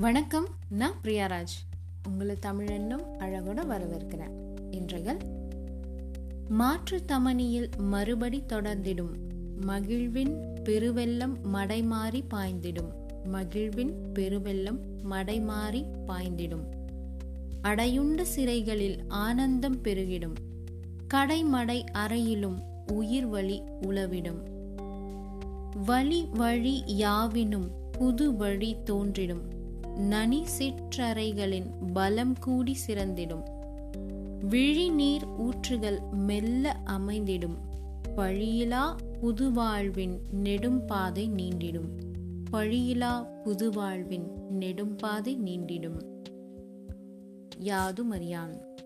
வணக்கம் நான் பிரியாராஜ். உங்களை தமிழென்னும் அழகோட வரவேற்கிறேன். இன்றைகள் மாற்று தமனியில் மறுபடி தொடர்ந்திடும். மகிழ்வின் பெருவெல்லம் மடைமாறி பாய்ந்திடும். மகிழ்வின் பெருவெல்லம் மடைமாறி பாய்ந்திடும். அடையுண்ட சிறைகளில் ஆனந்தம் பெருகிடும். கடைமடை அறையிலும் உயிர் வழி உளவிடும் வழி வழி யாவினும் புது வழி தோன்றிடும். நனி சிற்றறைகளின் பலம் கூடி சிறந்திடும். விழிநீர் ஊற்றுகள் மெல்ல அமைந்திடும். பழியிலா புதுவாழ்வின் நெடும்பாதை நீண்டிடும். பழியிலா புதுவாழ்வின் நெடும்பாதை நீண்டிடும். யாது மரியான்